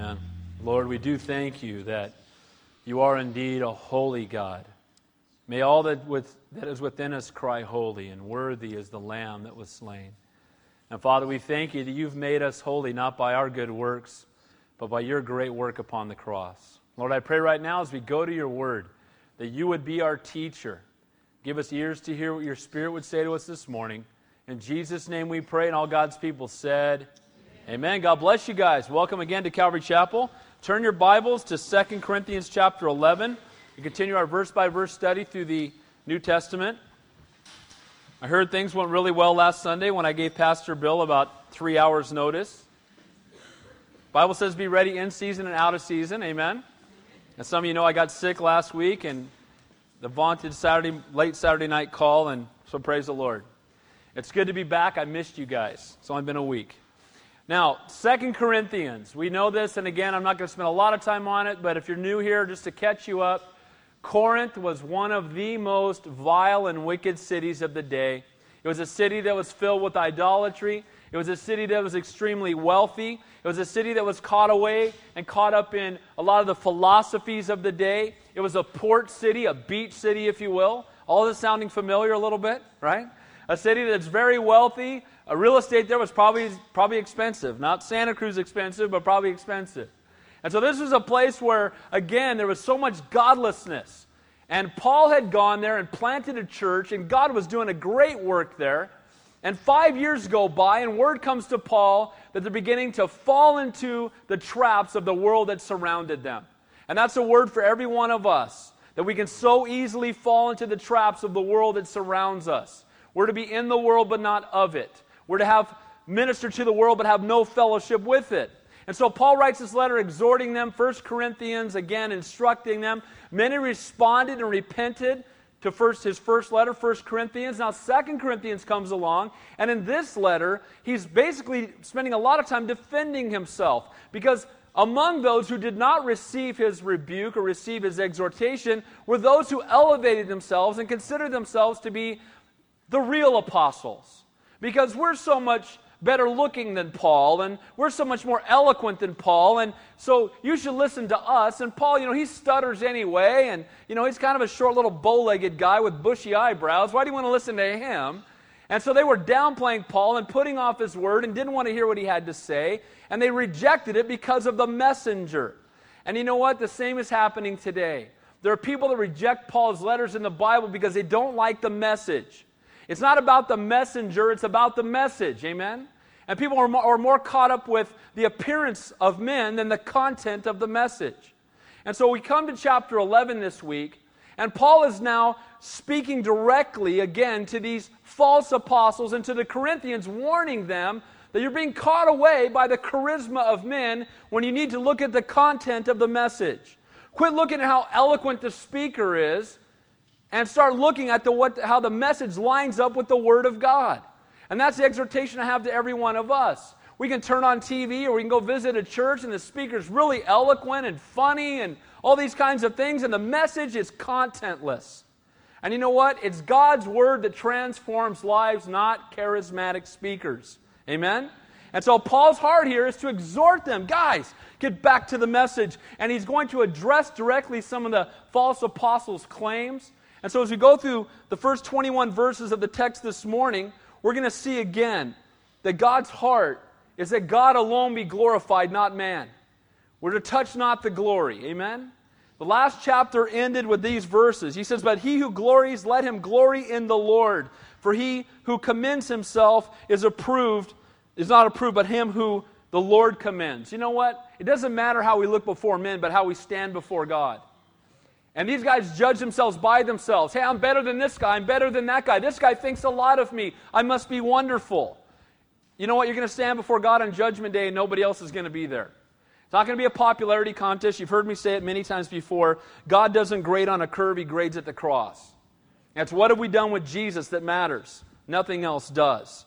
Amen. Lord, we do thank you that you are indeed a holy God. May all that, with, that is within us cry holy, and worthy is the Lamb that was slain. And Father, we thank you that you've made us holy not by our good works, but by your great work upon the cross. Lord, I pray right now as we go to your word that you would be our teacher. Give us ears to hear what your Spirit would say to us this morning. In Jesus' name we pray, and all God's people said, Amen. God bless you guys. Welcome again to Calvary Chapel. Turn your Bibles to 2 Corinthians chapter 11. We continue our verse by verse study through the New Testament. I heard things went really well last Sunday when I gave Pastor Bill about three hours' notice. Bible says be ready in season and out of season. Amen. And some of you know I got sick last week and the vaunted Saturday late Saturday night call, and so praise the Lord. It's good to be back. I missed you guys. It's only been a week. Now, Second Corinthians. We know this, and again, I'm not going to spend a lot of time on it, but if you're new here, just to catch you up, Corinth was one of the most vile and wicked cities of the day. It was a city that was filled with idolatry. It was a city that was extremely wealthy. It was a city that was caught away and caught up in a lot of the philosophies of the day. It was a port city, a beach city, if you will. All this sounding familiar a little bit, right? A city that's very wealthy. A real estate there was probably, probably expensive. Not Santa Cruz expensive, but probably expensive. And so this was a place where, again, there was so much godlessness. And Paul had gone there and planted a church, and God was doing a great work there. And five years go by, and word comes to Paul that they're beginning to fall into the traps of the world that surrounded them. And that's a word for every one of us that we can so easily fall into the traps of the world that surrounds us. We're to be in the world, but not of it. We're to have minister to the world, but have no fellowship with it. And so Paul writes this letter exhorting them, 1 Corinthians, again, instructing them. Many responded and repented to first his first letter, 1 Corinthians. Now, 2 Corinthians comes along, and in this letter, he's basically spending a lot of time defending himself because among those who did not receive his rebuke or receive his exhortation were those who elevated themselves and considered themselves to be the real apostles. Because we're so much better looking than Paul, and we're so much more eloquent than Paul, and so you should listen to us. And Paul, you know, he stutters anyway, and, you know, he's kind of a short little bow legged guy with bushy eyebrows. Why do you want to listen to him? And so they were downplaying Paul and putting off his word and didn't want to hear what he had to say, and they rejected it because of the messenger. And you know what? The same is happening today. There are people that reject Paul's letters in the Bible because they don't like the message. It's not about the messenger, it's about the message. Amen? And people are more, are more caught up with the appearance of men than the content of the message. And so we come to chapter 11 this week, and Paul is now speaking directly again to these false apostles and to the Corinthians, warning them that you're being caught away by the charisma of men when you need to look at the content of the message. Quit looking at how eloquent the speaker is and start looking at the, what, how the message lines up with the Word of God. And that's the exhortation I have to every one of us. We can turn on TV or we can go visit a church and the speaker's really eloquent and funny and all these kinds of things, and the message is contentless. And you know what? It's God's Word that transforms lives, not charismatic speakers. Amen? And so Paul's heart here is to exhort them guys, get back to the message. And he's going to address directly some of the false apostles' claims. And so, as we go through the first 21 verses of the text this morning, we're going to see again that God's heart is that God alone be glorified, not man. We're to touch not the glory. Amen? The last chapter ended with these verses. He says, But he who glories, let him glory in the Lord. For he who commends himself is approved, is not approved, but him who the Lord commends. You know what? It doesn't matter how we look before men, but how we stand before God. And these guys judge themselves by themselves. Hey, I'm better than this guy. I'm better than that guy. This guy thinks a lot of me. I must be wonderful. You know what? You're going to stand before God on Judgment Day and nobody else is going to be there. It's not going to be a popularity contest. You've heard me say it many times before. God doesn't grade on a curve, He grades at the cross. That's what have we done with Jesus that matters. Nothing else does.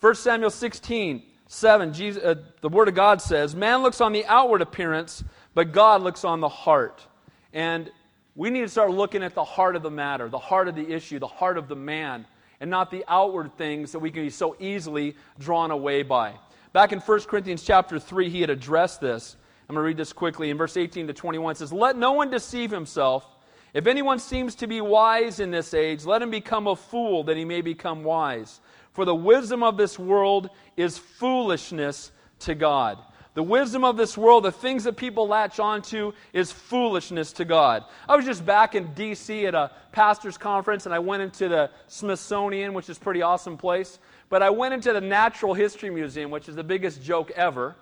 1 Samuel 16, 7, Jesus, uh, the Word of God says, Man looks on the outward appearance, but God looks on the heart. And we need to start looking at the heart of the matter, the heart of the issue, the heart of the man, and not the outward things that we can be so easily drawn away by. Back in 1 Corinthians chapter 3, he had addressed this. I'm going to read this quickly. In verse 18 to 21, it says, Let no one deceive himself. If anyone seems to be wise in this age, let him become a fool that he may become wise. For the wisdom of this world is foolishness to God. The wisdom of this world, the things that people latch onto, is foolishness to God. I was just back in D.C. at a pastor's conference, and I went into the Smithsonian, which is a pretty awesome place. But I went into the Natural History Museum, which is the biggest joke ever,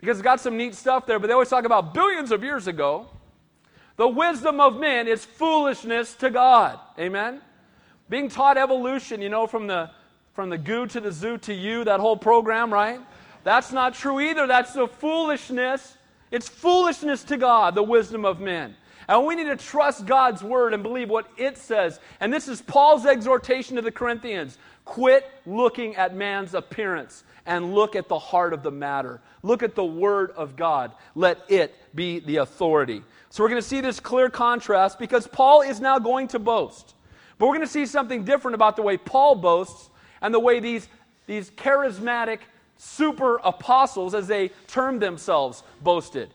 because it's got some neat stuff there, but they always talk about billions of years ago. The wisdom of men is foolishness to God. Amen? Being taught evolution, you know, from the, from the goo to the zoo to you, that whole program, right? That's not true either. That's the foolishness. It's foolishness to God, the wisdom of men. And we need to trust God's word and believe what it says. And this is Paul's exhortation to the Corinthians quit looking at man's appearance and look at the heart of the matter. Look at the word of God. Let it be the authority. So we're going to see this clear contrast because Paul is now going to boast. But we're going to see something different about the way Paul boasts and the way these, these charismatic super apostles, as they termed themselves, boasted.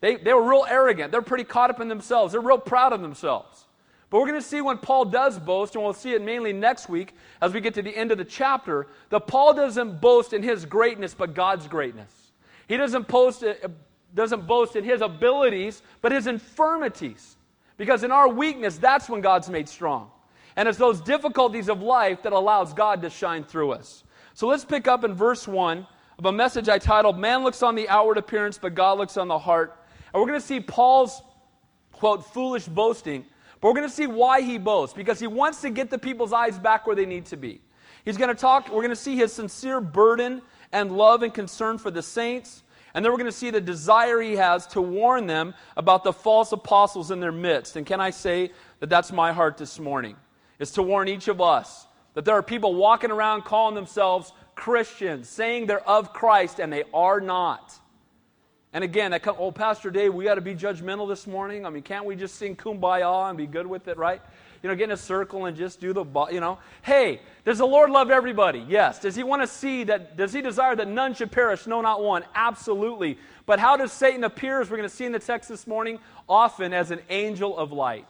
They, they were real arrogant. They're pretty caught up in themselves. They're real proud of themselves. But we're going to see when Paul does boast, and we'll see it mainly next week as we get to the end of the chapter, that Paul doesn't boast in his greatness, but God's greatness. He doesn't, post, uh, doesn't boast in his abilities, but his infirmities. Because in our weakness, that's when God's made strong. And it's those difficulties of life that allows God to shine through us. So let's pick up in verse 1 of a message I titled, Man Looks on the Outward Appearance, but God Looks on the Heart. And we're going to see Paul's, quote, foolish boasting, but we're going to see why he boasts, because he wants to get the people's eyes back where they need to be. He's going to talk, we're going to see his sincere burden and love and concern for the saints. And then we're going to see the desire he has to warn them about the false apostles in their midst. And can I say that that's my heart this morning? Is to warn each of us that there are people walking around calling themselves Christians, saying they're of Christ, and they are not. And again, that come, oh, Pastor Dave, we got to be judgmental this morning. I mean, can't we just sing kumbaya and be good with it, right? You know, get in a circle and just do the, you know. Hey, does the Lord love everybody? Yes. Does he want to see that, does he desire that none should perish? No, not one. Absolutely. But how does Satan appear, as we're going to see in the text this morning, often as an angel of light?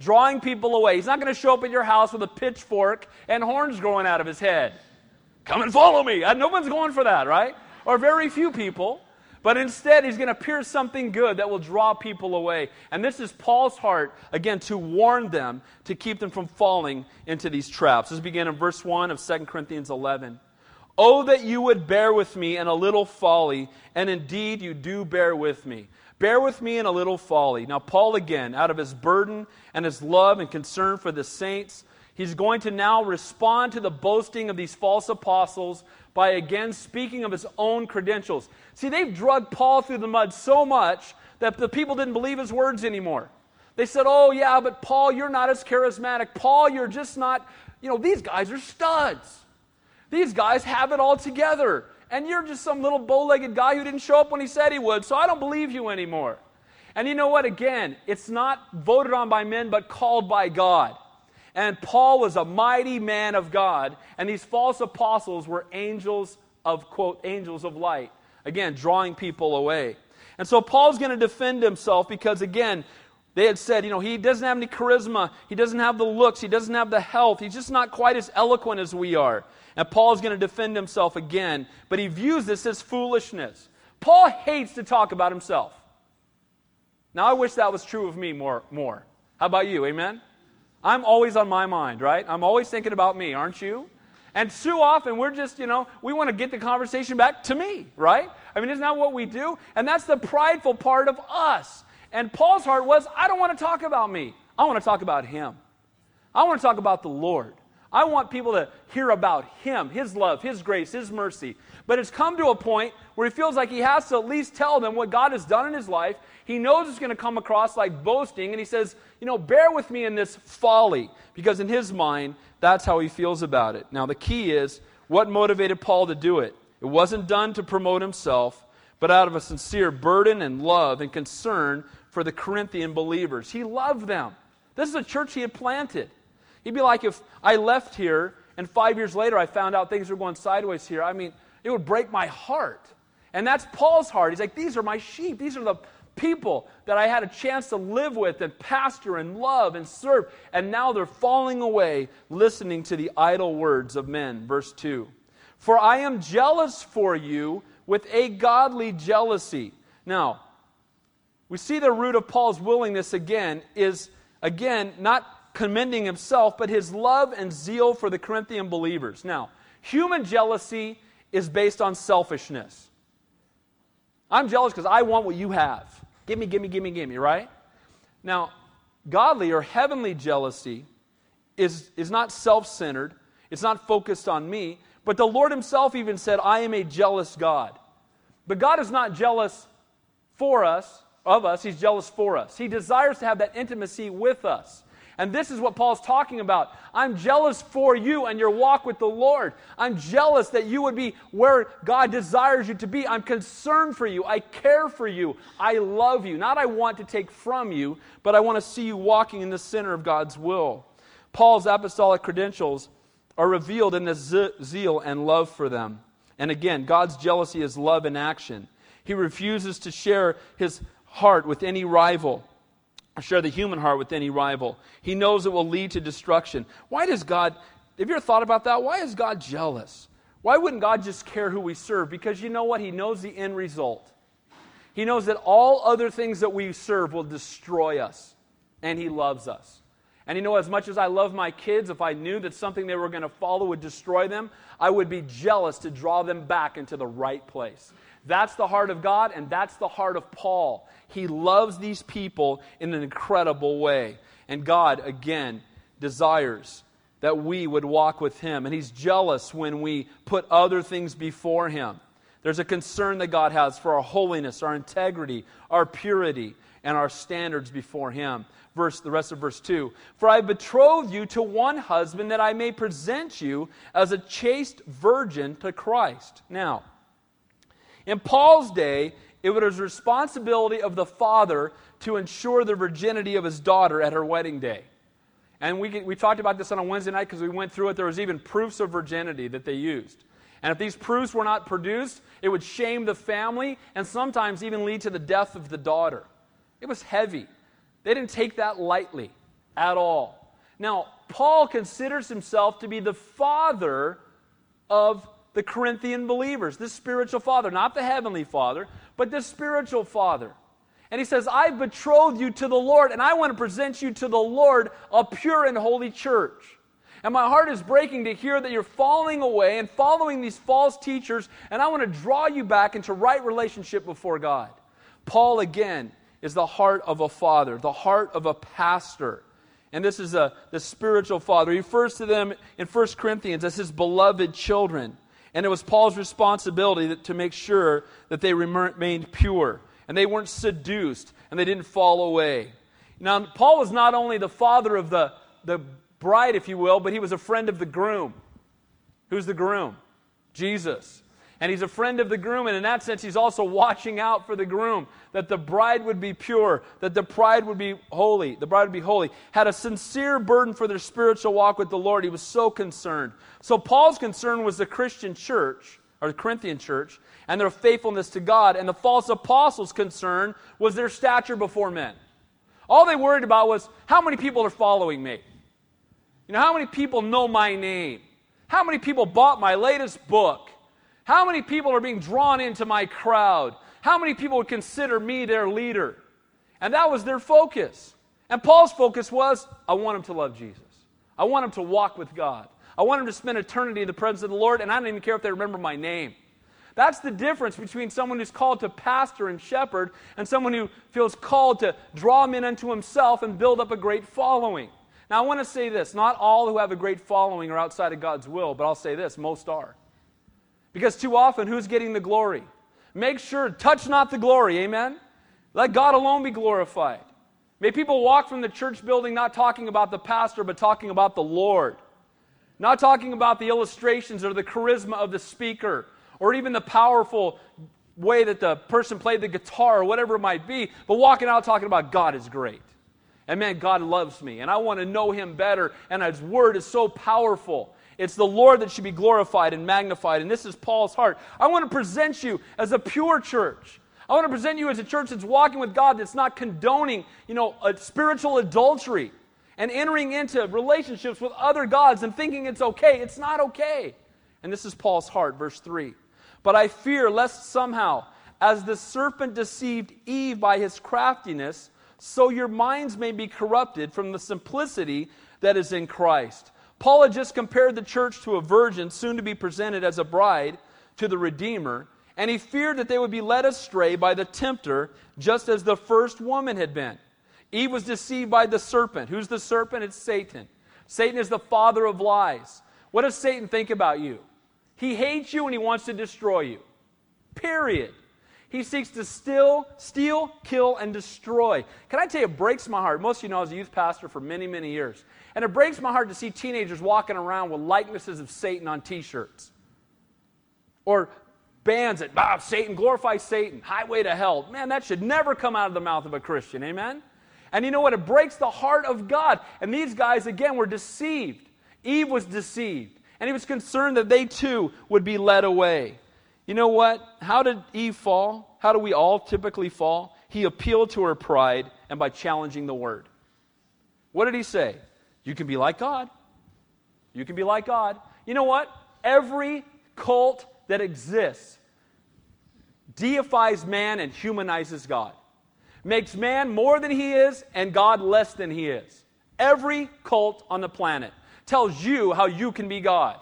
Drawing people away. He's not going to show up at your house with a pitchfork and horns growing out of his head. Come and follow me. Uh, no one's going for that, right? Or very few people. But instead, he's going to pierce something good that will draw people away. And this is Paul's heart, again, to warn them, to keep them from falling into these traps. Let's begin in verse 1 of 2 Corinthians 11. Oh, that you would bear with me in a little folly, and indeed you do bear with me. Bear with me in a little folly. Now, Paul, again, out of his burden and his love and concern for the saints, he's going to now respond to the boasting of these false apostles by again speaking of his own credentials. See, they've drugged Paul through the mud so much that the people didn't believe his words anymore. They said, Oh, yeah, but Paul, you're not as charismatic. Paul, you're just not, you know, these guys are studs. These guys have it all together and you're just some little bow legged guy who didn't show up when he said he would, so I don't believe you anymore. And you know what? Again, it's not voted on by men, but called by God. And Paul was a mighty man of God, and these false apostles were angels of, quote, angels of light. Again, drawing people away. And so Paul's going to defend himself because, again, they had said, you know, he doesn't have any charisma, he doesn't have the looks, he doesn't have the health, he's just not quite as eloquent as we are. And Paul is going to defend himself again, but he views this as foolishness. Paul hates to talk about himself. Now, I wish that was true of me more. more. How about you? Amen? I'm always on my mind, right? I'm always thinking about me, aren't you? And too often we're just, you know, we want to get the conversation back to me, right? I mean, isn't that what we do? And that's the prideful part of us. And Paul's heart was, I don't want to talk about me. I want to talk about him. I want to talk about the Lord. I want people to hear about Him, His love, His grace, His mercy. But it's come to a point where he feels like he has to at least tell them what God has done in his life. He knows it's going to come across like boasting, and he says, You know, bear with me in this folly, because in his mind, that's how he feels about it. Now, the key is what motivated Paul to do it? It wasn't done to promote himself, but out of a sincere burden and love and concern for the Corinthian believers. He loved them. This is a church he had planted. He'd be like if I left here and five years later I found out things were going sideways here. I mean, it would break my heart. And that's Paul's heart. He's like, These are my sheep. These are the people that I had a chance to live with and pastor and love and serve. And now they're falling away listening to the idle words of men. Verse 2 For I am jealous for you with a godly jealousy. Now, we see the root of Paul's willingness again is, again, not commending himself, but his love and zeal for the Corinthian believers. Now, human jealousy is based on selfishness. I'm jealous because I want what you have. Give me, give me, give me, give me, right? Now, godly or heavenly jealousy is, is not self centered, it's not focused on me, but the Lord Himself even said, I am a jealous God. But God is not jealous for us, of us, He's jealous for us. He desires to have that intimacy with us. And this is what Paul's talking about. I'm jealous for you and your walk with the Lord. I'm jealous that you would be where God desires you to be. I'm concerned for you. I care for you. I love you. Not I want to take from you, but I want to see you walking in the center of God's will. Paul's apostolic credentials are revealed in this zeal and love for them. And again, God's jealousy is love in action. He refuses to share his heart with any rival share the human heart with any rival. He knows it will lead to destruction. Why does God, have you ever thought about that? Why is God jealous? Why wouldn't God just care who we serve? Because you know what? He knows the end result. He knows that all other things that we serve will destroy us, and He loves us. And you know, as much as I love my kids, if I knew that something they were going to follow would destroy them, I would be jealous to draw them back into the right place. That's the heart of God, and that's the heart of Paul. He loves these people in an incredible way. And God, again, desires that we would walk with Him. And He's jealous when we put other things before Him. There's a concern that God has for our holiness, our integrity, our purity, and our standards before Him. Verse, the rest of verse 2 For I betroth you to one husband that I may present you as a chaste virgin to Christ. Now, in Paul's day, it was the responsibility of the father to ensure the virginity of his daughter at her wedding day. And we, we talked about this on a Wednesday night because we went through it. There was even proofs of virginity that they used. And if these proofs were not produced, it would shame the family and sometimes even lead to the death of the daughter. It was heavy. They didn't take that lightly at all. Now, Paul considers himself to be the father of the Corinthian believers, this spiritual father, not the heavenly father, but the spiritual father. And he says, I betrothed you to the Lord, and I want to present you to the Lord, a pure and holy church. And my heart is breaking to hear that you're falling away and following these false teachers, and I want to draw you back into right relationship before God. Paul, again, is the heart of a father, the heart of a pastor. And this is a, the spiritual father. He refers to them in 1 Corinthians as his beloved children. And it was Paul's responsibility to make sure that they remained pure and they weren't seduced and they didn't fall away. Now, Paul was not only the father of the, the bride, if you will, but he was a friend of the groom. Who's the groom? Jesus and he's a friend of the groom, and in that sense, he's also watching out for the groom, that the bride would be pure, that the bride would be holy, the bride would be holy. Had a sincere burden for their spiritual walk with the Lord. He was so concerned. So Paul's concern was the Christian church, or the Corinthian church, and their faithfulness to God, and the false apostles' concern was their stature before men. All they worried about was how many people are following me? You know, how many people know my name? How many people bought my latest book? How many people are being drawn into my crowd? How many people would consider me their leader? And that was their focus. And Paul's focus was I want them to love Jesus. I want them to walk with God. I want them to spend eternity in the presence of the Lord, and I don't even care if they remember my name. That's the difference between someone who's called to pastor and shepherd and someone who feels called to draw men unto himself and build up a great following. Now, I want to say this not all who have a great following are outside of God's will, but I'll say this most are. Because too often, who's getting the glory? Make sure, touch not the glory, amen? Let God alone be glorified. May people walk from the church building not talking about the pastor, but talking about the Lord. Not talking about the illustrations or the charisma of the speaker, or even the powerful way that the person played the guitar or whatever it might be, but walking out talking about God is great. And man, God loves me, and I want to know Him better, and His Word is so powerful. It's the Lord that should be glorified and magnified. And this is Paul's heart. I want to present you as a pure church. I want to present you as a church that's walking with God, that's not condoning, you know, spiritual adultery and entering into relationships with other gods and thinking it's okay. It's not okay. And this is Paul's heart, verse 3. But I fear lest somehow, as the serpent deceived Eve by his craftiness, so your minds may be corrupted from the simplicity that is in Christ. Paul had just compared the church to a virgin soon to be presented as a bride to the Redeemer, and he feared that they would be led astray by the tempter, just as the first woman had been. Eve was deceived by the serpent. Who's the serpent? It's Satan. Satan is the father of lies. What does Satan think about you? He hates you and he wants to destroy you. Period. He seeks to steal, steal, kill, and destroy. Can I tell you, it breaks my heart. Most of you know I was a youth pastor for many, many years. And it breaks my heart to see teenagers walking around with likenesses of Satan on t shirts. Or bands that, ah, Satan, glorify Satan, highway to hell. Man, that should never come out of the mouth of a Christian. Amen? And you know what? It breaks the heart of God. And these guys, again, were deceived. Eve was deceived. And he was concerned that they too would be led away. You know what? How did Eve fall? How do we all typically fall? He appealed to her pride and by challenging the word. What did he say? You can be like God. You can be like God. You know what? Every cult that exists deifies man and humanizes God makes man more than he is and God less than he is. Every cult on the planet tells you how you can be God,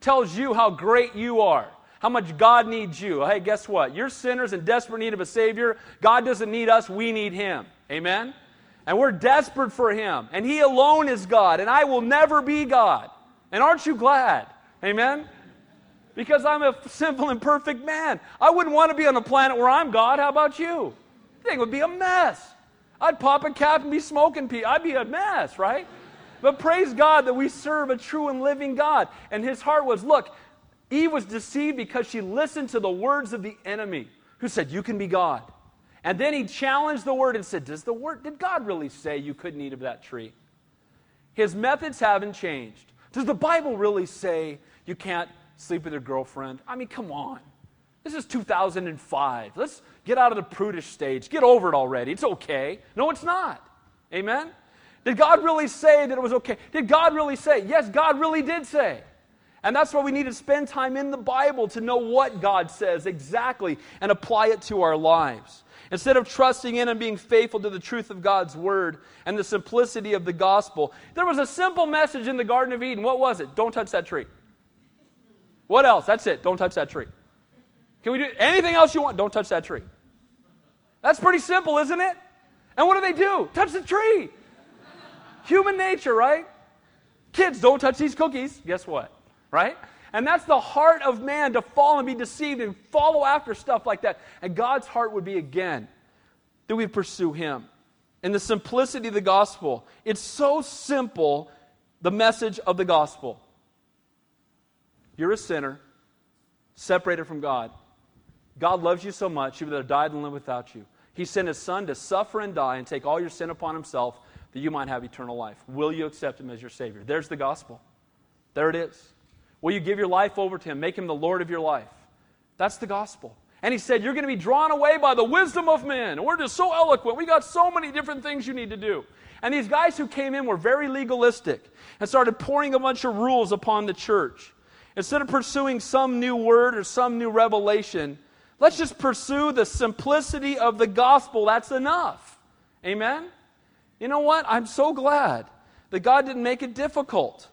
tells you how great you are, how much God needs you. Hey, guess what? You're sinners in desperate need of a Savior. God doesn't need us, we need Him. Amen? And we're desperate for Him. And He alone is God. And I will never be God. And aren't you glad? Amen? Because I'm a simple and perfect man. I wouldn't want to be on a planet where I'm God. How about you? thing would be a mess. I'd pop a cap and be smoking pee. I'd be a mess, right? But praise God that we serve a true and living God. And his heart was look, Eve was deceived because she listened to the words of the enemy who said, You can be God. And then he challenged the word and said, Does the word, did God really say you couldn't eat of that tree? His methods haven't changed. Does the Bible really say you can't sleep with your girlfriend? I mean, come on. This is 2005. Let's get out of the prudish stage. Get over it already. It's okay. No, it's not. Amen? Did God really say that it was okay? Did God really say? Yes, God really did say. And that's why we need to spend time in the Bible to know what God says exactly and apply it to our lives. Instead of trusting in and being faithful to the truth of God's word and the simplicity of the gospel, there was a simple message in the Garden of Eden. What was it? Don't touch that tree. What else? That's it. Don't touch that tree. Can we do anything else you want? Don't touch that tree. That's pretty simple, isn't it? And what do they do? Touch the tree. Human nature, right? Kids, don't touch these cookies. Guess what? Right? And that's the heart of man to fall and be deceived and follow after stuff like that. And God's heart would be again that we pursue Him. In the simplicity of the gospel, it's so simple, the message of the gospel. You're a sinner, separated from God. God loves you so much, he would have died and lived without you. He sent his son to suffer and die and take all your sin upon himself that you might have eternal life. Will you accept him as your Savior? There's the gospel. There it is. Will you give your life over to him? Make him the Lord of your life. That's the gospel. And he said, You're going to be drawn away by the wisdom of men. And we're just so eloquent. We got so many different things you need to do. And these guys who came in were very legalistic and started pouring a bunch of rules upon the church. Instead of pursuing some new word or some new revelation, Let's just pursue the simplicity of the gospel. That's enough. Amen? You know what? I'm so glad that God didn't make it difficult.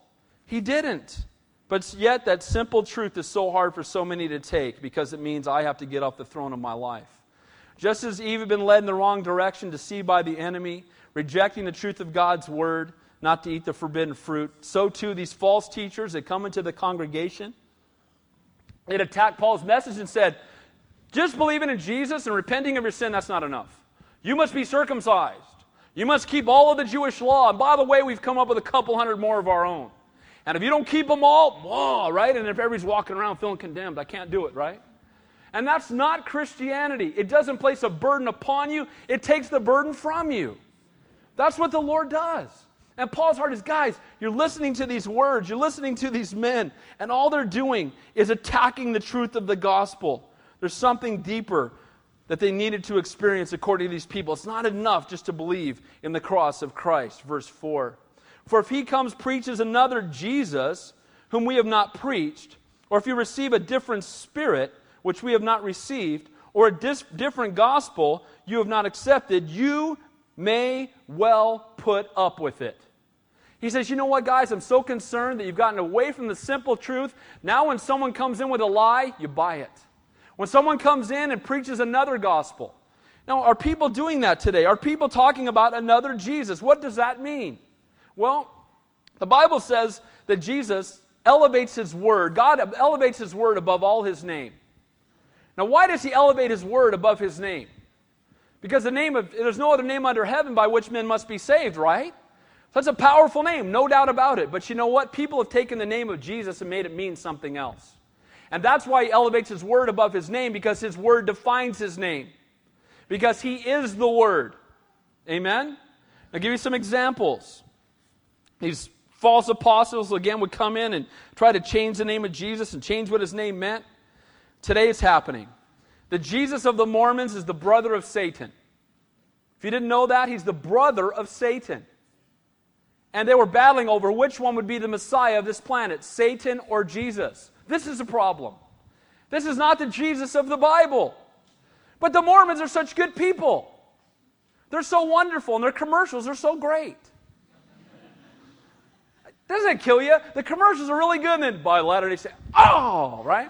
He didn't. But yet, that simple truth is so hard for so many to take because it means I have to get off the throne of my life. Just as Eve had been led in the wrong direction, deceived by the enemy, rejecting the truth of God's word, not to eat the forbidden fruit, so too these false teachers that come into the congregation, it attacked Paul's message and said, just believing in Jesus and repenting of your sin, that's not enough. You must be circumcised. You must keep all of the Jewish law. And by the way, we've come up with a couple hundred more of our own. And if you don't keep them all, whoa, right? And if everybody's walking around feeling condemned, I can't do it, right? And that's not Christianity. It doesn't place a burden upon you, it takes the burden from you. That's what the Lord does. And Paul's heart is guys, you're listening to these words, you're listening to these men, and all they're doing is attacking the truth of the gospel. There's something deeper that they needed to experience according to these people. It's not enough just to believe in the cross of Christ. Verse 4. For if he comes, preaches another Jesus, whom we have not preached, or if you receive a different spirit, which we have not received, or a dis- different gospel you have not accepted, you may well put up with it. He says, You know what, guys? I'm so concerned that you've gotten away from the simple truth. Now, when someone comes in with a lie, you buy it. When someone comes in and preaches another gospel. Now, are people doing that today? Are people talking about another Jesus? What does that mean? Well, the Bible says that Jesus elevates his word. God elevates his word above all his name. Now, why does he elevate his word above his name? Because the name of there's no other name under heaven by which men must be saved, right? That's a powerful name, no doubt about it. But you know what? People have taken the name of Jesus and made it mean something else. And that's why he elevates his word above his name, because his word defines his name. Because he is the word. Amen? I'll give you some examples. These false apostles, again, would come in and try to change the name of Jesus and change what his name meant. Today it's happening. The Jesus of the Mormons is the brother of Satan. If you didn't know that, he's the brother of Satan. And they were battling over which one would be the Messiah of this planet, Satan or Jesus. This is a problem. This is not the Jesus of the Bible. But the Mormons are such good people. They're so wonderful, and their commercials are so great. Doesn't it kill you? The commercials are really good, and then by Latter day Saints, oh, right?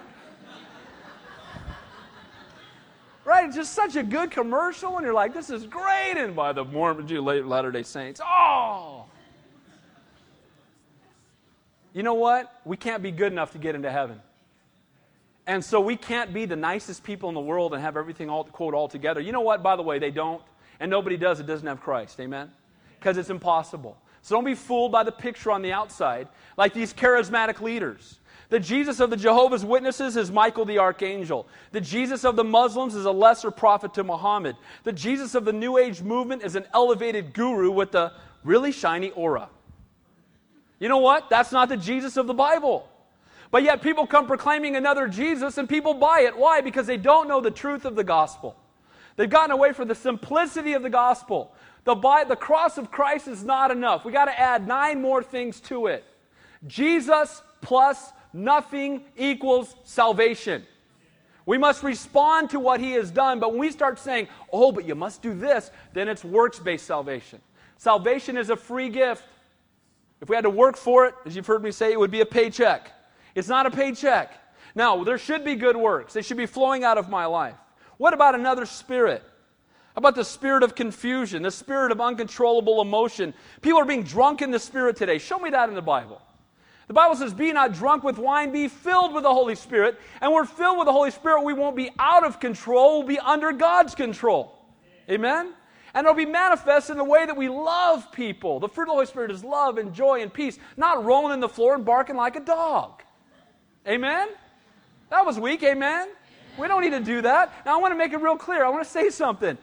right? It's Just such a good commercial, and you're like, this is great. And by the Mormon Latter day Saints, oh. You know what? We can't be good enough to get into heaven. And so we can't be the nicest people in the world and have everything all quote all together. You know what? By the way, they don't. And nobody does that doesn't have Christ. Amen? Because it's impossible. So don't be fooled by the picture on the outside, like these charismatic leaders. The Jesus of the Jehovah's Witnesses is Michael the Archangel. The Jesus of the Muslims is a lesser prophet to Muhammad. The Jesus of the New Age movement is an elevated guru with a really shiny aura. You know what? That's not the Jesus of the Bible. But yet people come proclaiming another Jesus and people buy it. Why? Because they don't know the truth of the gospel. They've gotten away from the simplicity of the gospel. The, the cross of Christ is not enough. We got to add nine more things to it. Jesus plus nothing equals salvation. We must respond to what he has done, but when we start saying, oh, but you must do this, then it's works based salvation. Salvation is a free gift. If we had to work for it, as you've heard me say, it would be a paycheck. It's not a paycheck. Now, there should be good works, they should be flowing out of my life. What about another spirit? About the spirit of confusion, the spirit of uncontrollable emotion? People are being drunk in the spirit today. Show me that in the Bible. The Bible says, Be not drunk with wine, be filled with the Holy Spirit. And we're filled with the Holy Spirit, we won't be out of control, we'll be under God's control. Amen? And it'll be manifest in the way that we love people. The fruit of the Holy Spirit is love and joy and peace, not rolling in the floor and barking like a dog. Amen? That was weak, amen? We don't need to do that. Now, I want to make it real clear. I want to say something.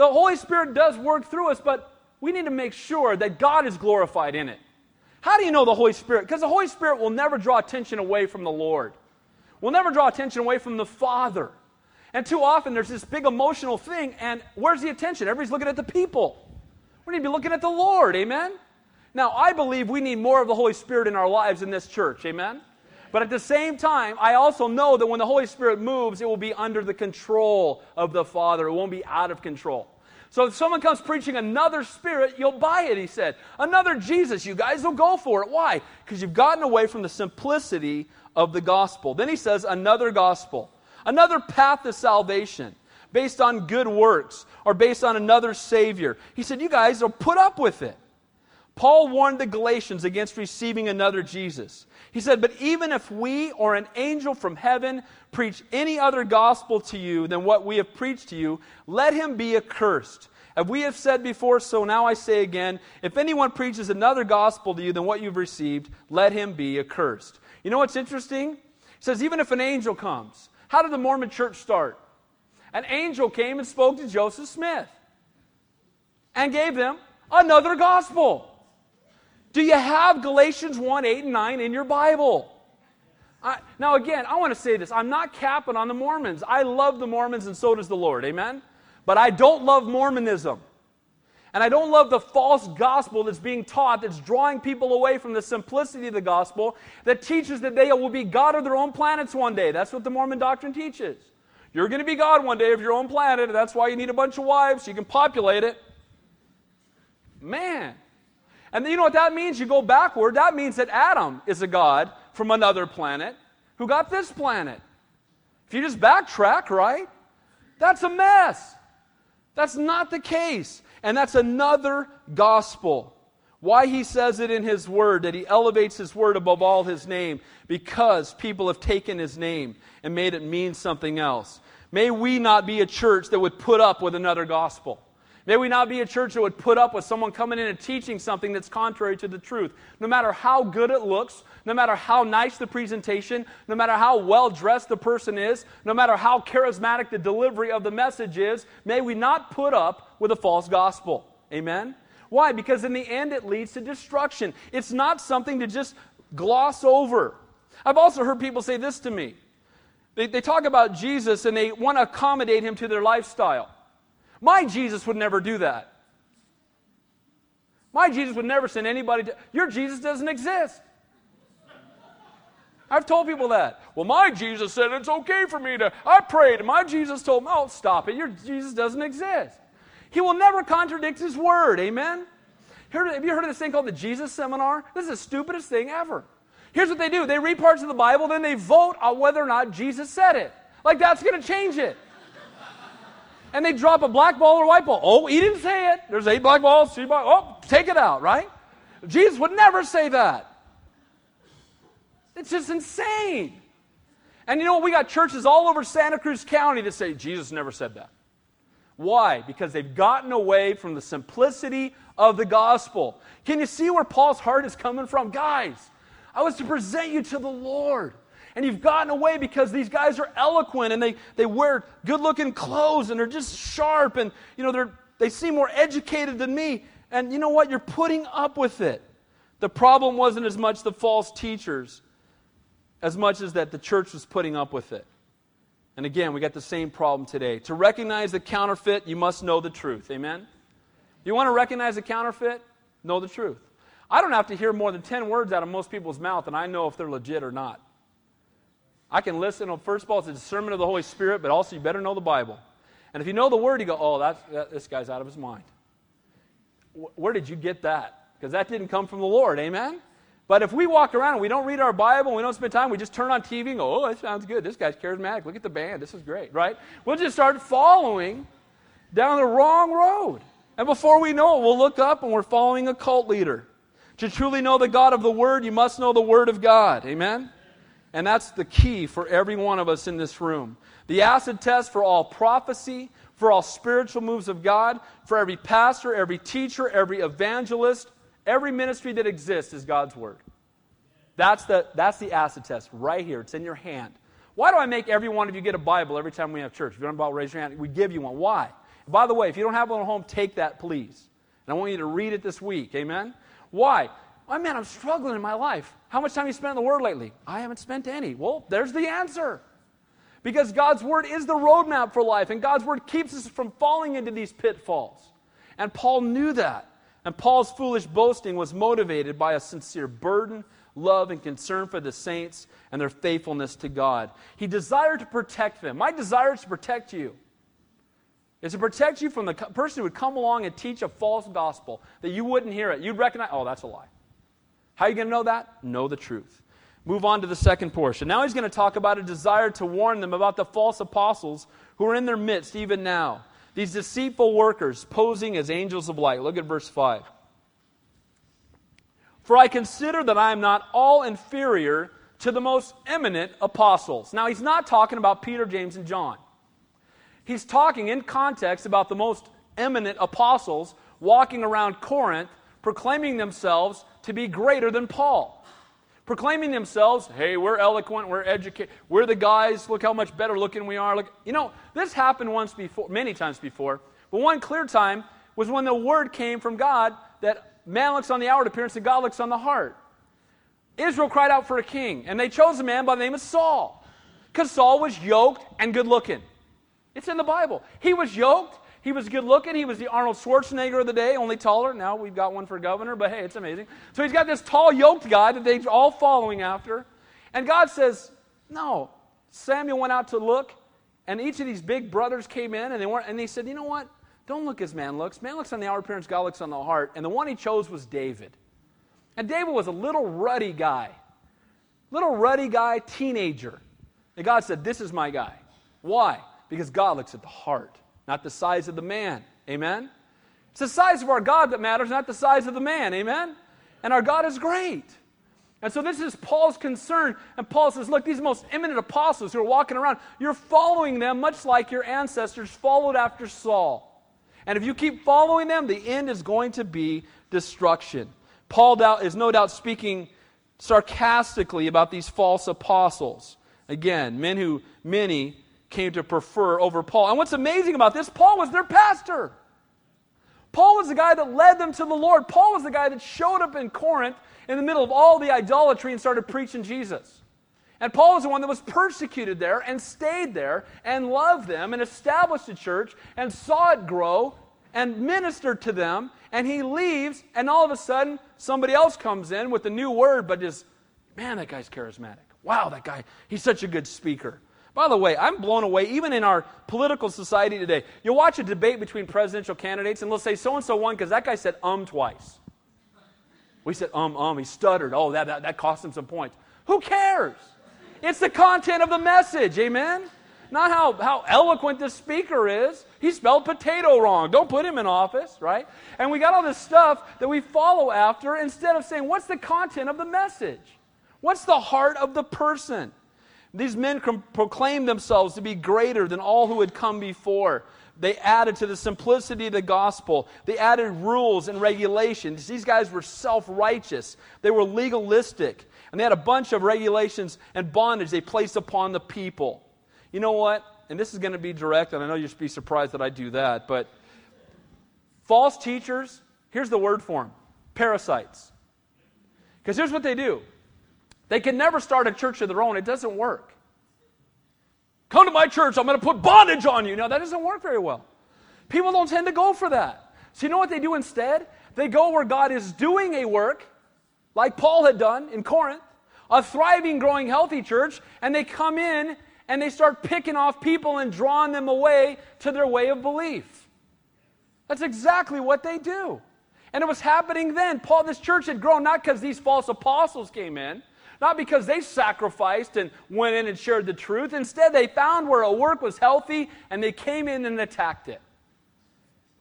The Holy Spirit does work through us, but we need to make sure that God is glorified in it. How do you know the Holy Spirit? Because the Holy Spirit will never draw attention away from the Lord, will never draw attention away from the Father. And too often there's this big emotional thing, and where's the attention? Everybody's looking at the people. We need to be looking at the Lord, amen? Now, I believe we need more of the Holy Spirit in our lives in this church, amen? But at the same time, I also know that when the Holy Spirit moves, it will be under the control of the Father. It won't be out of control. So if someone comes preaching another spirit, you'll buy it, he said. Another Jesus, you guys will go for it. Why? Because you've gotten away from the simplicity of the gospel. Then he says, another gospel, another path to salvation based on good works or based on another Savior. He said, You guys will put up with it. Paul warned the Galatians against receiving another Jesus. He said, But even if we or an angel from heaven preach any other gospel to you than what we have preached to you, let him be accursed. As we have said before, so now I say again if anyone preaches another gospel to you than what you've received, let him be accursed. You know what's interesting? He says, even if an angel comes, how did the Mormon church start? An angel came and spoke to Joseph Smith and gave them another gospel. Do you have Galatians 1 8 and 9 in your Bible? I, now, again, I want to say this. I'm not capping on the Mormons. I love the Mormons, and so does the Lord. Amen? But I don't love Mormonism. And I don't love the false gospel that's being taught that's drawing people away from the simplicity of the gospel that teaches that they will be God of their own planets one day. That's what the Mormon doctrine teaches. You're going to be God one day of your own planet, and that's why you need a bunch of wives so you can populate it. Man. And you know what that means? You go backward. That means that Adam is a God from another planet who got this planet. If you just backtrack, right? That's a mess. That's not the case. And that's another gospel. Why he says it in his word, that he elevates his word above all his name, because people have taken his name and made it mean something else. May we not be a church that would put up with another gospel. May we not be a church that would put up with someone coming in and teaching something that's contrary to the truth. No matter how good it looks, no matter how nice the presentation, no matter how well dressed the person is, no matter how charismatic the delivery of the message is, may we not put up with a false gospel. Amen? Why? Because in the end it leads to destruction. It's not something to just gloss over. I've also heard people say this to me. They, they talk about Jesus and they want to accommodate him to their lifestyle. My Jesus would never do that. My Jesus would never send anybody to. Your Jesus doesn't exist. I've told people that. Well, my Jesus said it's okay for me to. I prayed, my Jesus told me, oh, stop it. Your Jesus doesn't exist. He will never contradict his word. Amen? have you heard of this thing called the Jesus Seminar? This is the stupidest thing ever. Here's what they do they read parts of the Bible, then they vote on whether or not Jesus said it. Like that's going to change it. And they drop a black ball or white ball. Oh, he didn't say it. There's eight black balls, three black. Oh, take it out, right? Jesus would never say that. It's just insane. And you know what? We got churches all over Santa Cruz County that say Jesus never said that. Why? Because they've gotten away from the simplicity of the gospel. Can you see where Paul's heart is coming from? Guys, I was to present you to the Lord. And you've gotten away because these guys are eloquent and they, they wear good looking clothes and they're just sharp and you know they're, they seem more educated than me. And you know what? You're putting up with it. The problem wasn't as much the false teachers as much as that the church was putting up with it. And again, we got the same problem today. To recognize the counterfeit, you must know the truth. Amen? You want to recognize the counterfeit? Know the truth. I don't have to hear more than 10 words out of most people's mouth, and I know if they're legit or not. I can listen. First of all, it's a discernment of the Holy Spirit, but also you better know the Bible. And if you know the Word, you go, oh, that's, that, this guy's out of his mind. Where did you get that? Because that didn't come from the Lord. Amen? But if we walk around and we don't read our Bible and we don't spend time, we just turn on TV and go, oh, that sounds good. This guy's charismatic. Look at the band. This is great, right? We'll just start following down the wrong road. And before we know it, we'll look up and we're following a cult leader. To truly know the God of the Word, you must know the Word of God. Amen? And that's the key for every one of us in this room. The acid test for all prophecy, for all spiritual moves of God, for every pastor, every teacher, every evangelist, every ministry that exists is God's Word. That's the, that's the acid test right here. It's in your hand. Why do I make every one of you get a Bible every time we have church? If you don't have a Bible, raise your hand. We give you one. Why? By the way, if you don't have one at home, take that, please. And I want you to read it this week. Amen? Why? Oh, man, I'm struggling in my life. How much time you spent in the Word lately? I haven't spent any. Well, there's the answer. Because God's Word is the roadmap for life, and God's Word keeps us from falling into these pitfalls. And Paul knew that. And Paul's foolish boasting was motivated by a sincere burden, love, and concern for the saints and their faithfulness to God. He desired to protect them. My desire is to protect you. Is to protect you from the person who would come along and teach a false gospel that you wouldn't hear it. You'd recognize, oh, that's a lie. How are you going to know that? Know the truth. Move on to the second portion. Now he's going to talk about a desire to warn them about the false apostles who are in their midst even now. These deceitful workers posing as angels of light. Look at verse 5. For I consider that I am not all inferior to the most eminent apostles. Now, he's not talking about Peter, James, and John. He's talking in context about the most eminent apostles walking around Corinth proclaiming themselves to be greater than Paul. Proclaiming themselves, hey, we're eloquent, we're educated, we're the guys, look how much better looking we are. Look, you know, this happened once before, many times before, but one clear time was when the word came from God that man looks on the outward appearance and God looks on the heart. Israel cried out for a king, and they chose a man by the name of Saul because Saul was yoked and good looking. It's in the Bible. He was yoked, he was good looking, he was the Arnold Schwarzenegger of the day, only taller. Now we've got one for governor, but hey, it's amazing. So he's got this tall, yoked guy that they're all following after. And God says, No. Samuel went out to look, and each of these big brothers came in, and they weren't, and they said, You know what? Don't look as man looks. Man looks on the outward appearance, God looks on the heart. And the one he chose was David. And David was a little ruddy guy. Little ruddy guy, teenager. And God said, This is my guy. Why? Because God looks at the heart, not the size of the man. Amen? It's the size of our God that matters, not the size of the man. Amen? And our God is great. And so this is Paul's concern. And Paul says, Look, these most eminent apostles who are walking around, you're following them much like your ancestors followed after Saul. And if you keep following them, the end is going to be destruction. Paul is no doubt speaking sarcastically about these false apostles. Again, men who many came to prefer over Paul. And what's amazing about this, Paul was their pastor. Paul was the guy that led them to the Lord. Paul was the guy that showed up in Corinth in the middle of all the idolatry and started preaching Jesus. And Paul was the one that was persecuted there and stayed there and loved them and established a church and saw it grow and ministered to them. And he leaves, and all of a sudden, somebody else comes in with a new word, but is, man, that guy's charismatic. Wow, that guy, he's such a good speaker. By the way, I'm blown away, even in our political society today. You'll watch a debate between presidential candidates, and they'll say so and so won because that guy said um twice. We said um, um. He stuttered. Oh, that, that, that cost him some points. Who cares? It's the content of the message. Amen? Not how, how eloquent the speaker is. He spelled potato wrong. Don't put him in office, right? And we got all this stuff that we follow after instead of saying, what's the content of the message? What's the heart of the person? These men proclaimed themselves to be greater than all who had come before. They added to the simplicity of the gospel. They added rules and regulations. These guys were self righteous, they were legalistic, and they had a bunch of regulations and bondage they placed upon the people. You know what? And this is going to be direct, and I know you'll be surprised that I do that, but false teachers, here's the word for them parasites. Because here's what they do they can never start a church of their own, it doesn't work. Come to my church, I'm going to put bondage on you. No, that doesn't work very well. People don't tend to go for that. So, you know what they do instead? They go where God is doing a work, like Paul had done in Corinth, a thriving, growing, healthy church, and they come in and they start picking off people and drawing them away to their way of belief. That's exactly what they do. And it was happening then. Paul, this church had grown not because these false apostles came in, not because they sacrificed and went in and shared the truth. Instead, they found where a work was healthy and they came in and attacked it.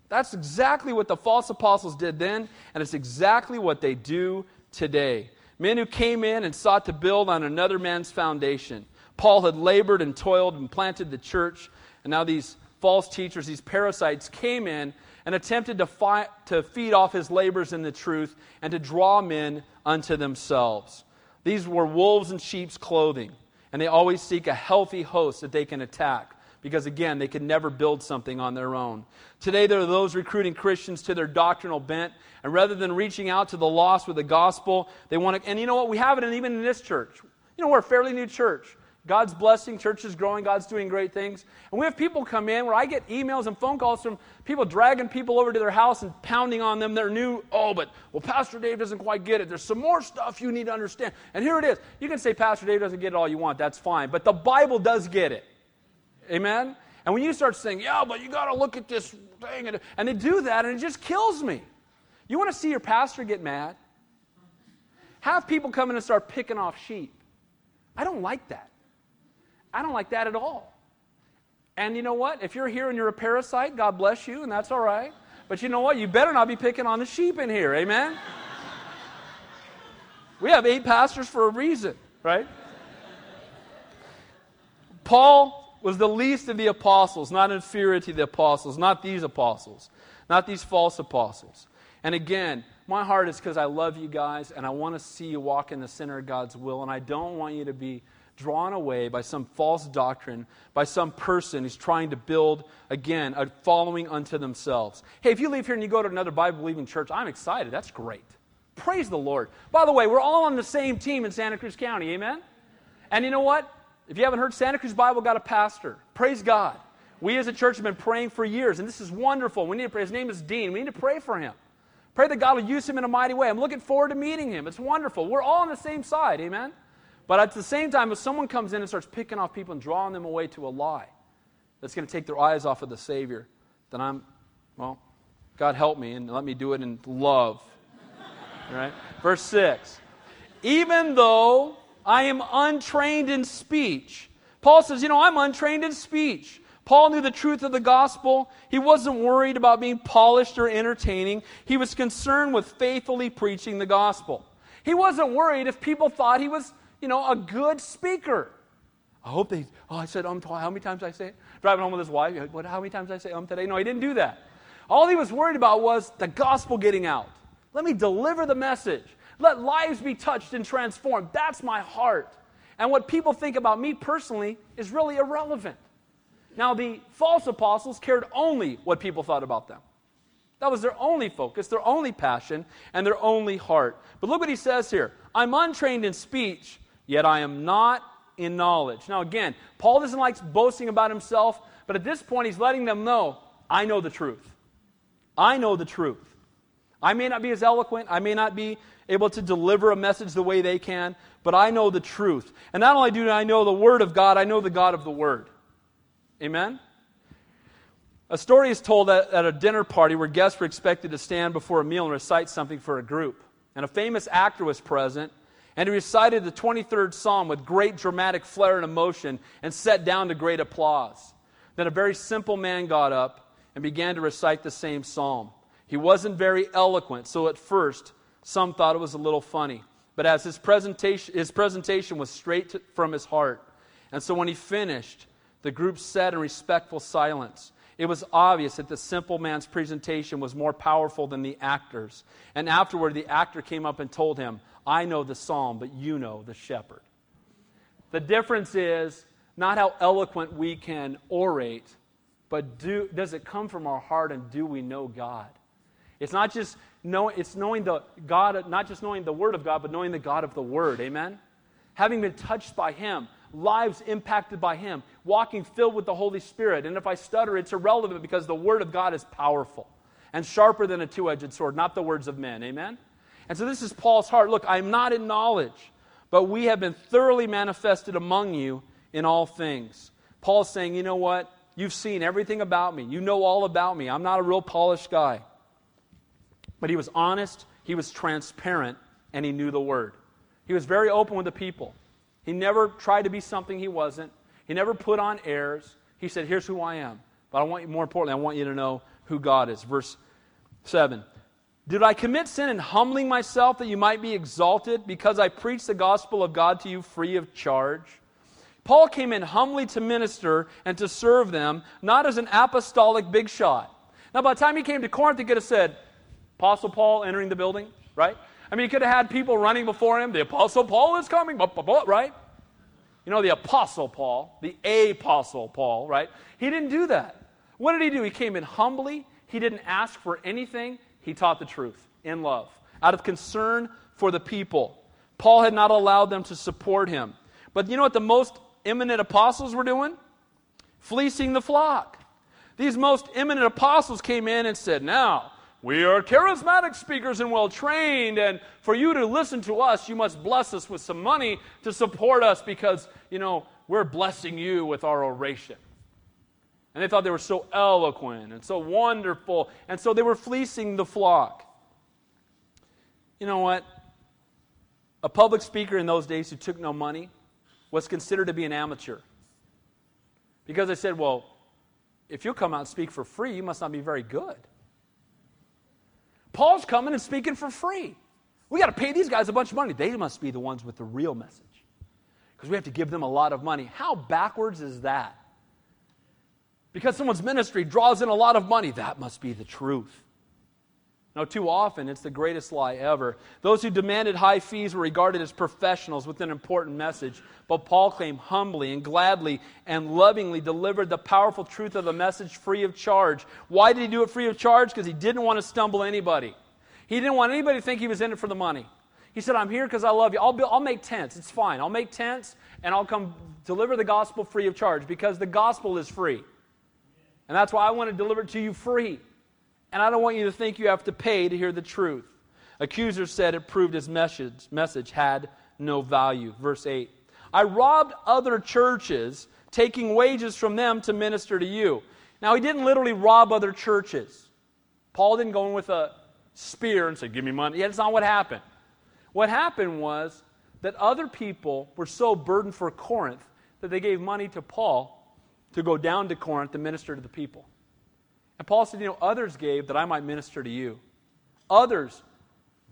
That's exactly what the false apostles did then, and it's exactly what they do today. Men who came in and sought to build on another man's foundation. Paul had labored and toiled and planted the church, and now these false teachers, these parasites, came in and attempted to, fi- to feed off his labors in the truth and to draw men unto themselves. These were wolves in sheep's clothing, and they always seek a healthy host that they can attack because, again, they can never build something on their own. Today, there are those recruiting Christians to their doctrinal bent, and rather than reaching out to the lost with the gospel, they want to. And you know what? We have it even in this church. You know, we're a fairly new church. God's blessing, church is growing, God's doing great things. And we have people come in where I get emails and phone calls from people dragging people over to their house and pounding on them. They're new. Oh, but, well, Pastor Dave doesn't quite get it. There's some more stuff you need to understand. And here it is. You can say Pastor Dave doesn't get it all you want. That's fine. But the Bible does get it. Amen? And when you start saying, yeah, but you got to look at this thing, and they do that, and it just kills me. You want to see your pastor get mad? Have people come in and start picking off sheep. I don't like that. I don't like that at all. And you know what? If you're here and you're a parasite, God bless you, and that's all right. But you know what? You better not be picking on the sheep in here. Amen? we have eight pastors for a reason, right? Paul was the least of the apostles, not inferior to the apostles, not these apostles, not these false apostles. And again, my heart is because I love you guys and I want to see you walk in the center of God's will, and I don't want you to be drawn away by some false doctrine, by some person who's trying to build, again, a following unto themselves. Hey, if you leave here and you go to another Bible believing church, I'm excited. That's great. Praise the Lord. By the way, we're all on the same team in Santa Cruz County. Amen? And you know what? If you haven't heard, Santa Cruz Bible got a pastor. Praise God. We as a church have been praying for years, and this is wonderful. We need to pray. His name is Dean. We need to pray for him. Pray that God will use him in a mighty way. I'm looking forward to meeting him. It's wonderful. We're all on the same side. Amen? But at the same time, if someone comes in and starts picking off people and drawing them away to a lie that's going to take their eyes off of the Savior, then I'm, well, God help me and let me do it in love. right? Verse 6. Even though I am untrained in speech, Paul says, you know, I'm untrained in speech. Paul knew the truth of the gospel. He wasn't worried about being polished or entertaining. He was concerned with faithfully preaching the gospel. He wasn't worried if people thought he was you know, a good speaker. I hope they, oh, I said um, how many times I say it? Driving home with his wife, what, how many times I say um today? No, he didn't do that. All he was worried about was the gospel getting out. Let me deliver the message. Let lives be touched and transformed. That's my heart. And what people think about me personally is really irrelevant. Now, the false apostles cared only what people thought about them. That was their only focus, their only passion, and their only heart. But look what he says here I'm untrained in speech, yet I am not in knowledge. Now, again, Paul doesn't like boasting about himself, but at this point, he's letting them know I know the truth. I know the truth. I may not be as eloquent, I may not be able to deliver a message the way they can, but I know the truth. And not only do I know the Word of God, I know the God of the Word. Amen? A story is told at, at a dinner party where guests were expected to stand before a meal and recite something for a group. And a famous actor was present, and he recited the 23rd Psalm with great dramatic flair and emotion and set down to great applause. Then a very simple man got up and began to recite the same psalm. He wasn't very eloquent, so at first some thought it was a little funny. But as his presentation, his presentation was straight to, from his heart, and so when he finished, the group sat in respectful silence. It was obvious that the simple man's presentation was more powerful than the actor's. And afterward, the actor came up and told him, I know the psalm, but you know the shepherd. The difference is not how eloquent we can orate, but do, does it come from our heart and do we know God? It's not just it's knowing the God, not just knowing the Word of God, but knowing the God of the Word. Amen? Having been touched by Him, lives impacted by Him, walking filled with the Holy Spirit. And if I stutter, it's irrelevant because the Word of God is powerful and sharper than a two edged sword, not the words of men. Amen? And so this is Paul's heart. Look, I'm not in knowledge, but we have been thoroughly manifested among you in all things. Paul's saying, you know what? You've seen everything about me. You know all about me. I'm not a real polished guy. But he was honest, he was transparent, and he knew the word. He was very open with the people. He never tried to be something he wasn't. He never put on airs. He said, Here's who I am. But I want you, more importantly, I want you to know who God is. Verse 7. Did I commit sin in humbling myself that you might be exalted because I preached the gospel of God to you free of charge? Paul came in humbly to minister and to serve them, not as an apostolic big shot. Now, by the time he came to Corinth, he could have said, Apostle Paul entering the building, right? I mean, he could have had people running before him. The Apostle Paul is coming, right? You know, the Apostle Paul, the Apostle Paul, right? He didn't do that. What did he do? He came in humbly. He didn't ask for anything. He taught the truth in love, out of concern for the people. Paul had not allowed them to support him. But you know what the most eminent apostles were doing? Fleecing the flock. These most eminent apostles came in and said, Now, we are charismatic speakers and well trained, and for you to listen to us, you must bless us with some money to support us because, you know, we're blessing you with our oration. And they thought they were so eloquent and so wonderful, and so they were fleecing the flock. You know what? A public speaker in those days who took no money was considered to be an amateur. Because they said, well, if you'll come out and speak for free, you must not be very good. Paul's coming and speaking for free. We got to pay these guys a bunch of money. They must be the ones with the real message because we have to give them a lot of money. How backwards is that? Because someone's ministry draws in a lot of money, that must be the truth. No, too often it's the greatest lie ever. Those who demanded high fees were regarded as professionals with an important message. But Paul claimed humbly and gladly and lovingly delivered the powerful truth of the message free of charge. Why did he do it free of charge? Because he didn't want to stumble anybody. He didn't want anybody to think he was in it for the money. He said, I'm here because I love you. I'll, I'll make tents. It's fine. I'll make tents and I'll come deliver the gospel free of charge because the gospel is free. And that's why I want to deliver it to you free. And I don't want you to think you have to pay to hear the truth. Accusers said it proved his message, message had no value. Verse 8 I robbed other churches, taking wages from them to minister to you. Now, he didn't literally rob other churches. Paul didn't go in with a spear and say, Give me money. Yeah, that's not what happened. What happened was that other people were so burdened for Corinth that they gave money to Paul to go down to Corinth to minister to the people. And Paul said, You know, others gave that I might minister to you. Others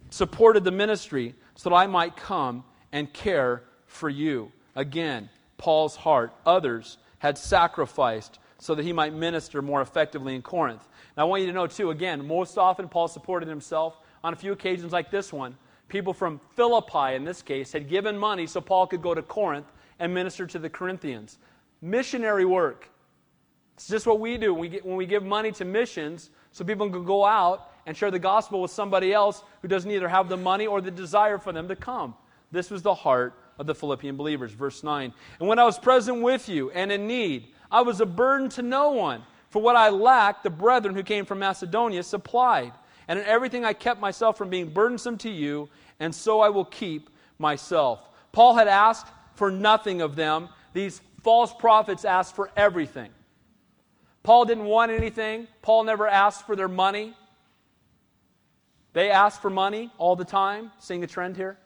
supported the ministry so that I might come and care for you. Again, Paul's heart. Others had sacrificed so that he might minister more effectively in Corinth. Now, I want you to know, too, again, most often Paul supported himself. On a few occasions like this one, people from Philippi, in this case, had given money so Paul could go to Corinth and minister to the Corinthians. Missionary work. It's just what we do when we, get, when we give money to missions so people can go out and share the gospel with somebody else who doesn't either have the money or the desire for them to come. This was the heart of the Philippian believers. Verse 9. And when I was present with you and in need, I was a burden to no one. For what I lacked, the brethren who came from Macedonia supplied. And in everything I kept myself from being burdensome to you, and so I will keep myself. Paul had asked for nothing of them. These false prophets asked for everything. Paul didn't want anything. Paul never asked for their money. They asked for money all the time. Seeing a trend here?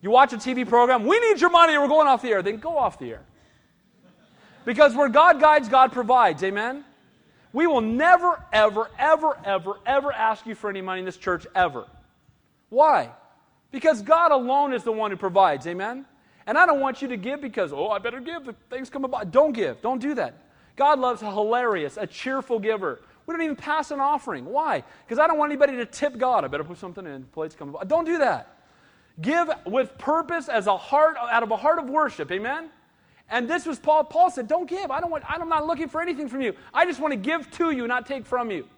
You watch a TV program, we need your money, we're going off the air. Then go off the air. Because where God guides, God provides. Amen? We will never, ever, ever, ever, ever ask you for any money in this church, ever. Why? Because God alone is the one who provides. Amen? And I don't want you to give because, oh, I better give things come about. Don't give. Don't do that. God loves a hilarious, a cheerful giver. We don't even pass an offering. Why? Because I don't want anybody to tip God. I better put something in. Plates coming. Don't do that. Give with purpose as a heart out of a heart of worship. Amen. And this was Paul. Paul said, "Don't give. I don't want. I'm not looking for anything from you. I just want to give to you, not take from you.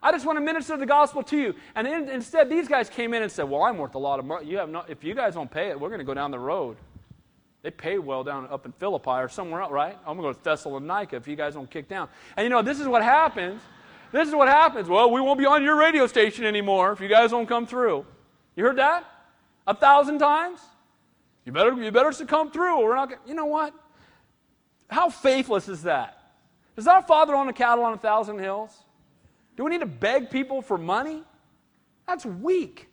I just want to minister the gospel to you." And in, instead, these guys came in and said, "Well, I'm worth a lot of money. You have no. If you guys don't pay it, we're going to go down the road." They pay well down up in Philippi or somewhere else, right? I'm going to go to Thessalonica if you guys don't kick down. And you know, this is what happens. This is what happens. Well, we won't be on your radio station anymore if you guys don't come through. You heard that? A thousand times? You better, you better come through we're not You know what? How faithless is that? Does our Father own a cattle on a thousand hills? Do we need to beg people for money? That's weak.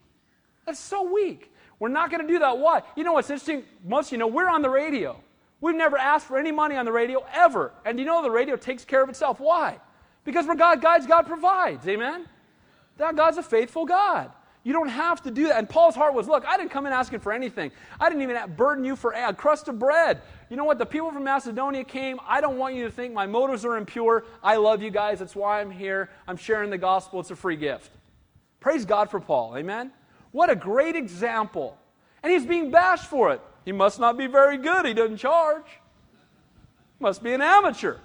That's so weak. We're not going to do that. Why? You know what's interesting? Most of you know we're on the radio. We've never asked for any money on the radio ever. And you know the radio takes care of itself. Why? Because we're God guides, God provides. Amen? That God's a faithful God. You don't have to do that. And Paul's heart was, look, I didn't come in asking for anything. I didn't even burden you for a crust of bread. You know what? The people from Macedonia came. I don't want you to think my motives are impure. I love you guys. That's why I'm here. I'm sharing the gospel. It's a free gift. Praise God for Paul. Amen? What a great example. And he's being bashed for it. He must not be very good. He doesn't charge. Must be an amateur.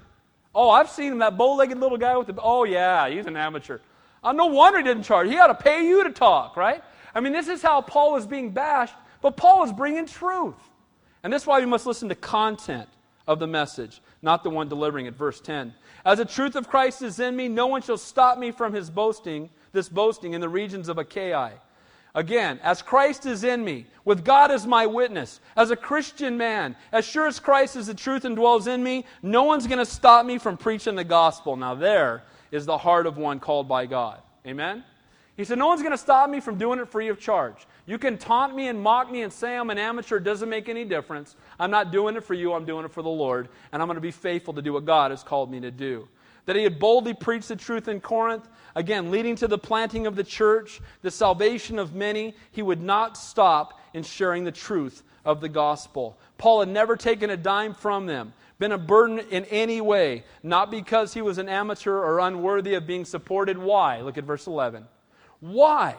Oh, I've seen him, that bow legged little guy with the. Oh, yeah, he's an amateur. Uh, no wonder he didn't charge. He ought to pay you to talk, right? I mean, this is how Paul was being bashed, but Paul was bringing truth. And that's why we must listen to content of the message, not the one delivering it. Verse 10. As the truth of Christ is in me, no one shall stop me from his boasting, this boasting in the regions of Achaia. Again, as Christ is in me, with God as my witness, as a Christian man, as sure as Christ is the truth and dwells in me, no one's going to stop me from preaching the gospel. Now, there is the heart of one called by God. Amen? He said, No one's going to stop me from doing it free of charge. You can taunt me and mock me and say I'm an amateur. It doesn't make any difference. I'm not doing it for you, I'm doing it for the Lord. And I'm going to be faithful to do what God has called me to do that he had boldly preached the truth in Corinth, again, leading to the planting of the church, the salvation of many. He would not stop in sharing the truth of the gospel. Paul had never taken a dime from them, been a burden in any way, not because he was an amateur or unworthy of being supported. Why? Look at verse 11. Why?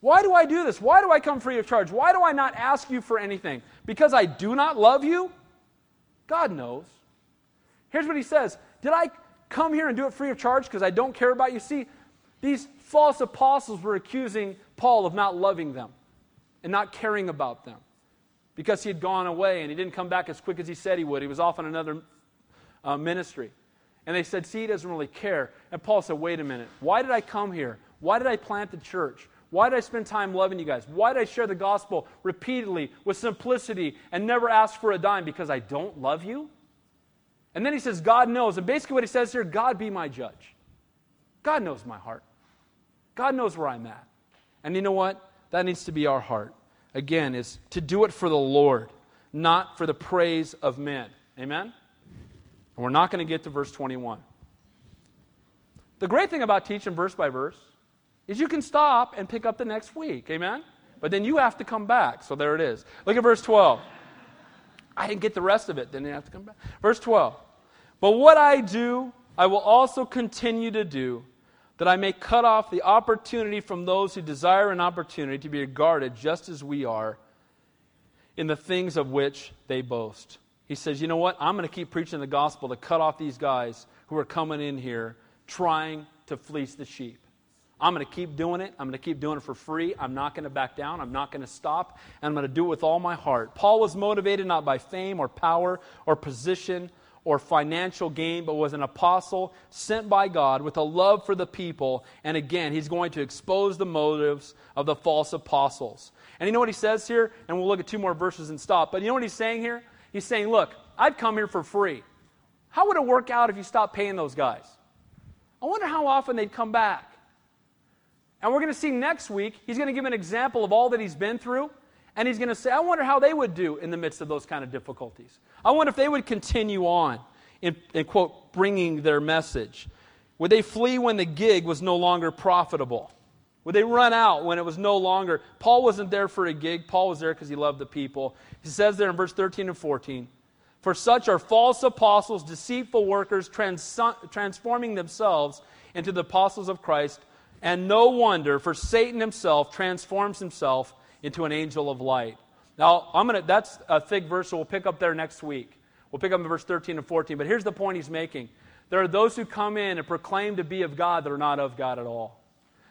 Why do I do this? Why do I come free of charge? Why do I not ask you for anything? Because I do not love you? God knows. Here's what he says Did I come here and do it free of charge because I don't care about you? See, these false apostles were accusing Paul of not loving them and not caring about them because he had gone away and he didn't come back as quick as he said he would. He was off on another uh, ministry. And they said, See, he doesn't really care. And Paul said, Wait a minute. Why did I come here? Why did I plant the church? Why did I spend time loving you guys? Why did I share the gospel repeatedly with simplicity and never ask for a dime? Because I don't love you? And then he says, God knows. And basically, what he says here God be my judge. God knows my heart. God knows where I'm at. And you know what? That needs to be our heart. Again, is to do it for the Lord, not for the praise of men. Amen? And we're not going to get to verse 21. The great thing about teaching verse by verse is you can stop and pick up the next week. Amen? But then you have to come back. So there it is. Look at verse 12. I didn't get the rest of it. Then you have to come back. Verse 12. But what I do, I will also continue to do, that I may cut off the opportunity from those who desire an opportunity to be regarded just as we are in the things of which they boast. He says, You know what? I'm going to keep preaching the gospel to cut off these guys who are coming in here trying to fleece the sheep. I'm going to keep doing it. I'm going to keep doing it for free. I'm not going to back down. I'm not going to stop. And I'm going to do it with all my heart. Paul was motivated not by fame or power or position or financial gain, but was an apostle sent by God with a love for the people. And again, he's going to expose the motives of the false apostles. And you know what he says here? And we'll look at two more verses and stop. But you know what he's saying here? He's saying, Look, I've come here for free. How would it work out if you stopped paying those guys? I wonder how often they'd come back. And we're going to see next week, he's going to give an example of all that he's been through. And he's going to say, I wonder how they would do in the midst of those kind of difficulties. I wonder if they would continue on in, in quote, bringing their message. Would they flee when the gig was no longer profitable? Would they run out when it was no longer? Paul wasn't there for a gig. Paul was there because he loved the people. He says there in verse 13 and 14 For such are false apostles, deceitful workers, trans- transforming themselves into the apostles of Christ. And no wonder, for Satan himself transforms himself into an angel of light. Now, I'm gonna that's a thick verse, so we'll pick up there next week. We'll pick up in verse 13 and 14. But here's the point he's making. There are those who come in and proclaim to be of God that are not of God at all.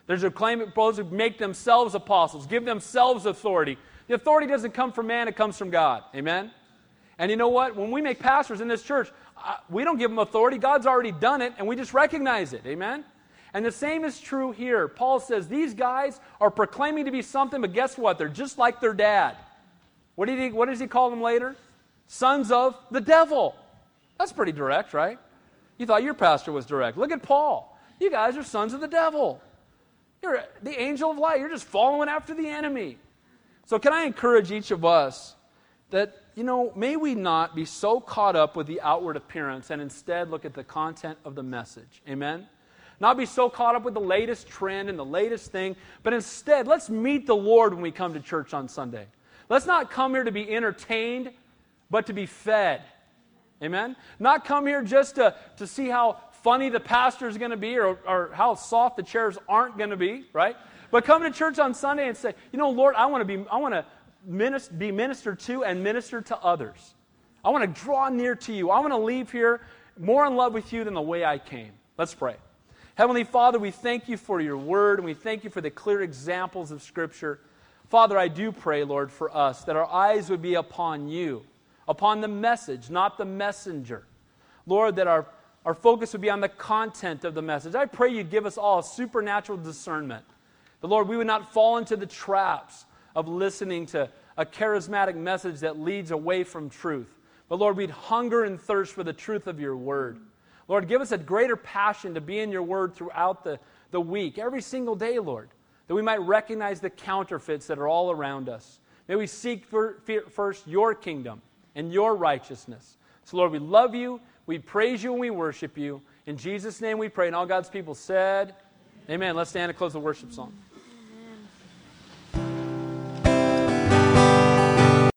There's a claim those who make themselves apostles, give themselves authority. The authority doesn't come from man, it comes from God. Amen? And you know what? When we make pastors in this church, uh, we don't give them authority. God's already done it, and we just recognize it. Amen? And the same is true here. Paul says these guys are proclaiming to be something, but guess what? They're just like their dad. What, did he, what does he call them later? Sons of the devil. That's pretty direct, right? You thought your pastor was direct. Look at Paul. You guys are sons of the devil. You're the angel of light. You're just following after the enemy. So, can I encourage each of us that, you know, may we not be so caught up with the outward appearance and instead look at the content of the message? Amen? Not be so caught up with the latest trend and the latest thing, but instead, let's meet the Lord when we come to church on Sunday. Let's not come here to be entertained, but to be fed. Amen? Not come here just to, to see how funny the pastor is going to be or, or how soft the chairs aren't going to be, right? But come to church on Sunday and say, you know, Lord, I want to be, I want to minister, be ministered to and minister to others. I want to draw near to you. I want to leave here more in love with you than the way I came. Let's pray. Heavenly Father, we thank you for your word and we thank you for the clear examples of Scripture. Father, I do pray, Lord, for us that our eyes would be upon you, upon the message, not the messenger. Lord, that our, our focus would be on the content of the message. I pray you give us all supernatural discernment. The Lord, we would not fall into the traps of listening to a charismatic message that leads away from truth. But Lord, we'd hunger and thirst for the truth of your word. Lord, give us a greater passion to be in your word throughout the, the week, every single day, Lord, that we might recognize the counterfeits that are all around us. May we seek for, first your kingdom and your righteousness. So, Lord, we love you, we praise you, and we worship you. In Jesus' name we pray. And all God's people said, Amen. Amen. Let's stand and close the worship song.